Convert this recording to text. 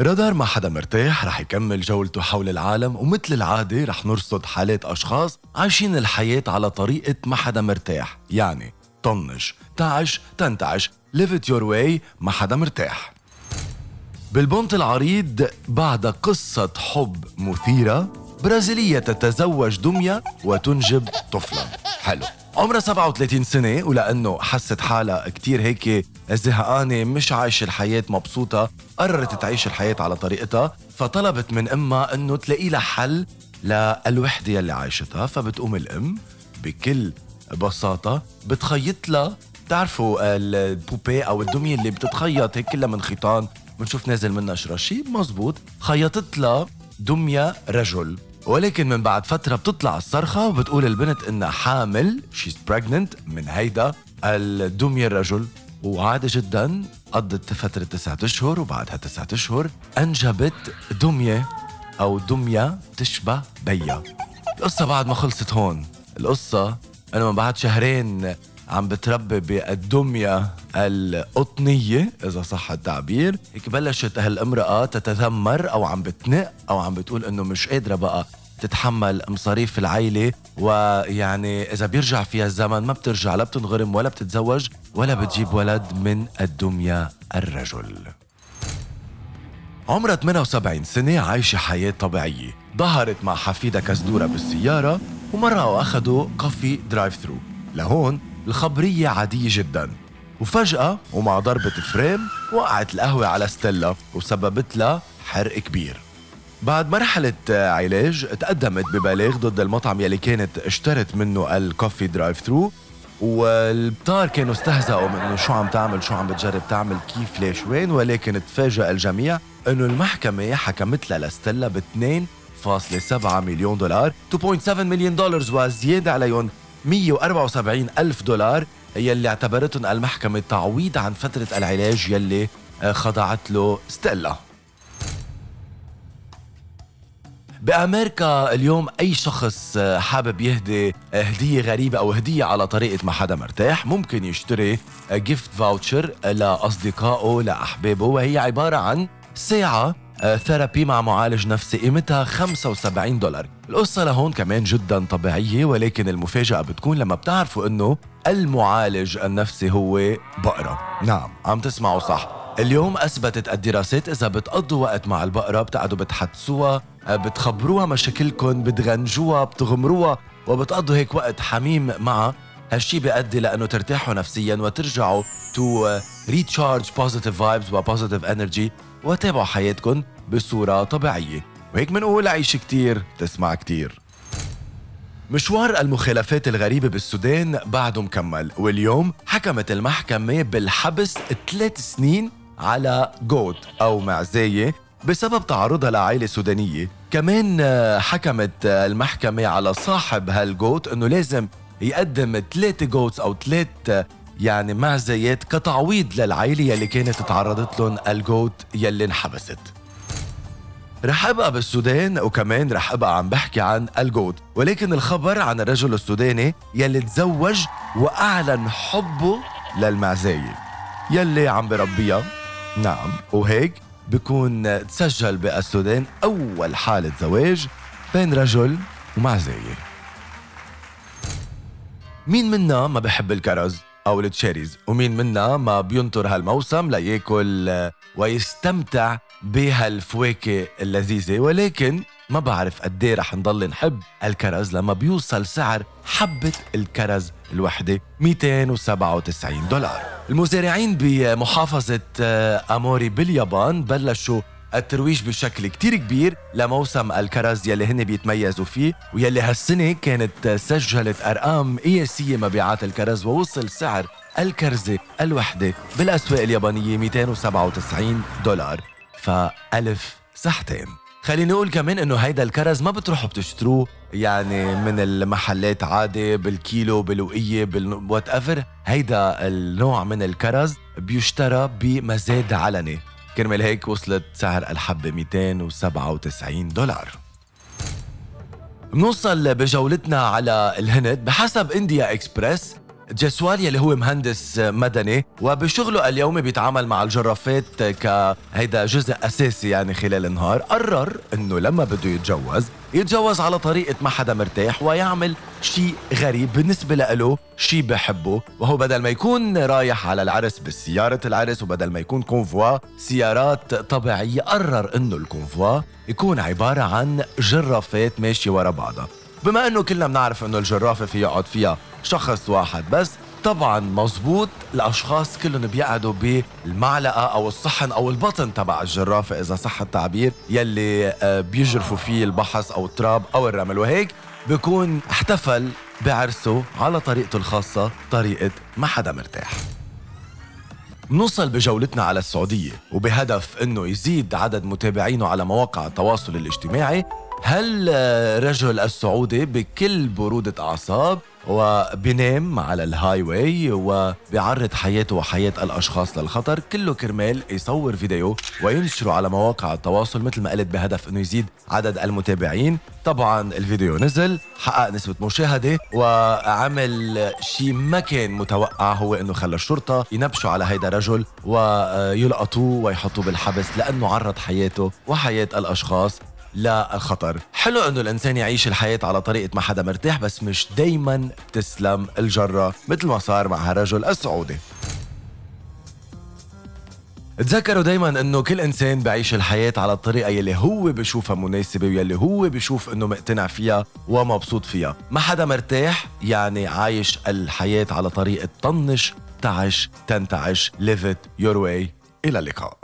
رادار ما حدا مرتاح رح يكمل جولته حول العالم ومثل العادة رح نرصد حالات أشخاص عايشين الحياة على طريقة ما حدا مرتاح يعني طنش تعش تنتعش it your way ما حدا مرتاح. بالبنط العريض بعد قصة حب مثيرة برازيلية تتزوج دمية وتنجب طفلا حلو. عمرها 37 سنة ولأنه حست حالها كتير هيك زهقانة مش عايشة الحياة مبسوطة قررت تعيش الحياة على طريقتها فطلبت من أمها أنه تلاقي لها حل للوحدة يلي عايشتها. فبتقوم الأم بكل بساطة بتخيط لها. بتعرفوا ال poupée أو الدمية اللي بتتخيط هيك كلها من خيطان بنشوف نازل منها شراشيب مزبوط خيطت لها دمية رجل. ولكن من بعد فترة بتطلع الصرخة وبتقول البنت انها حامل she's pregnant من هيدا الدمية الرجل. وعادي جدا قضت فترة تسعة أشهر وبعدها تسعة أشهر أنجبت دمية أو دمية تشبه بيا. القصة بعد ما خلصت هون. القصة أنه من بعد شهرين عم بتربي بالدمية القطنية إذا صح التعبير. هيك بلشت هالامرأة تتذمر أو عم بتنق أو عم بتقول إنه مش قادرة بقى تتحمل مصاريف العيلة ويعني إذا بيرجع فيها الزمن ما بترجع لا بتنغرم ولا بتتزوج ولا بتجيب ولد من الدمية الرجل. عمرها 78 سنة عايشة حياة طبيعية. ظهرت مع حفيدها كزدورة بالسيارة ومرة وأخدوا coffee drive through لهون الخبرية عادية جدا. وفجأة ومع ضربة frein وقعت القهوة على ستيلا وسببت لها حرق كبير. بعد مرحلة علاج تقدمت ببلاغ ضد المطعم يلي كانت اشترت منه ال coffee drive through والبطار كانوا استهزأوا من إنه شو عم تعمل شو عم بتجرب تعمل كيف ليش وين ولكن تفاجأ الجميع إنه المحكمة حكمت لها لستيلا ب 2.7 مليون دولار 2.7 مليون دولار وزيادة عليهم 174 ألف دولار يلي اعتبرتهم المحكمة تعويض عن فترة العلاج يلي آه، خضعت له ستيلا. بأمريكا اليوم أي شخص آه، حابب يهدي آه، هدية غريبة أو هدية على طريقة ما حدا مرتاح ممكن يشتري gift voucher لأصدقائه لأحبابه وهي عبارة عن ساعة therapy مع معالج نفسي قيمتها 75 دولار. القصة لهون كمان جدا طبيعية ولكن المفاجأة بتكون لما بتعرفوا إنه المعالج النفسي هو بقرة. نعم عم تسمعوا صح. اليوم أثبتت الدراسات إذا بتقضوا وقت مع البقرة بتقعدوا بتحدثوها بتخبروها مشاكلكم بتغنجوها بتغمروها وبتقضوا هيك وقت حميم معها هالشي بيؤدي لأنه ترتاحوا نفسيا وترجعوا to recharge positive vibes و positive energy وتابعوا حياتكم بصورة طبيعية. وهيك منقول عيش كتير تسمع كتير. مشوار المخالفات الغريبة بالسودان بعده مكمل واليوم حكمت المحكمة بالحبس ثلاث سنين على goat أو معزاية بسبب تعرضها لعائلة سودانية. كمان حكمت المحكمة على صاحب هال goat إنه لازم يقدم ثلاثة goats أو ثلاث يعني معزيات كتعويض للعائلة يلي كانت تعرضت لهم ال goat يلي انحبست. رح أبقى بالسودان وكمان رح أبقى عم بحكي عن ال goat ولكن الخبر عن الرجل السوداني يلي تزوج وأعلن حبه للمعزاية يلي عم بربيها. نعم وهيك بكون تسجل بالسودان أول حالة زواج بين رجل ومعزاية مين منا ما بحب الكرز أو ال cherries؟ ومين منا ما بينطر هالموسم ليأكل ويستمتع بهالفواكه اللذيذة؟ ولكن ما بعرف قد إيه رح نضل نحب الكرز لما بيوصل سعر حبة الكرز الوحدة 297 دولار. المزارعين بمحافظة أموري باليابان بلشوا الترويج بشكل كتير كبير لموسم الكرز يلي هن بيتميزوا فيه ويلي هالسنة كانت سجلت أرقام قياسية مبيعات الكرز ووصل سعر الكرزة الوحدة بالأسواق اليابانية 297 دولار. فألف سحتين خليني أقول كمان إنه هيدا الكرز ما بتروحوا بتشتروه يعني من المحلات عادي بالكيلو بالوقية بال whatever هيدا النوع من الكرز بيشترى بمزاد علني. كرمال هيك وصلت سعر الحبة 297 دولار. بنوصل بجولتنا على الهند. بحسب إنديا اكسبرس جسوال يلي هو مهندس مدني وبشغله اليومي بيتعامل مع الجرافات كهيدا جزء أساسي يعني خلال النهار. قرر إنه لما بده يتجوز يتجوز على طريقة ما حدا مرتاح ويعمل شيء غريب بالنسبة له شيء بحبه. وهو بدل ما يكون رايح على العرس بسيارة العرس وبدل ما يكون كونفوا سيارات طبيعية قرر إنه الكونفوا يكون عبارة عن جرافات ماشية ورا بعضها. بما إنه كلنا بنعرف إنه الجرافة في يقعد فيها شخص واحد بس. طبعا مزبوط الأشخاص كلهم بيقعدوا بالمعلقة أو الصحن أو البطن تبع الجرافه إذا صح التعبير يلي آه، بيجرفوا فيه البحص أو التراب أو الرمل. وهيك بكون احتفل بعرسه على طريقته الخاصة طريقة ما حدا مرتاح. نوصل بجولتنا على السعودية وبهدف إنه يزيد عدد متابعينه على مواقع التواصل الاجتماعي. هالرجل السعودي بكل برودة أعصاب وبينام على ال highway وبيعرض حياته وحياة الأشخاص للخطر. كله كرمال يصور فيديو وينشره على مواقع التواصل مثل ما قلت بهدف أنه يزيد عدد المتابعين. طبعا الفيديو نزل حقق نسبة مشاهدة وعمل شيء ما كان متوقع هو أنه خلى الشرطة ينبشوا على هيدا الرجل ويلقطوه ويحطوه بالحبس لأنه عرض حياته وحياة الأشخاص للخطر حلو إنه الإنسان يعيش الحياة على طريقة ما حدا مرتاح بس مش دايما تسلم الجرة مثل ما صار مع هالرجل السعودي. تذكروا دايما إنه كل إنسان بعيش الحياة على الطريقة يلي هو بشوفها مناسبة ويلي هو بشوف إنه مقتنع فيها ومبسوط فيها. ما حدا مرتاح يعني عايش الحياة على طريقة طنش تعش تنتعش it your way. إلى اللقاء.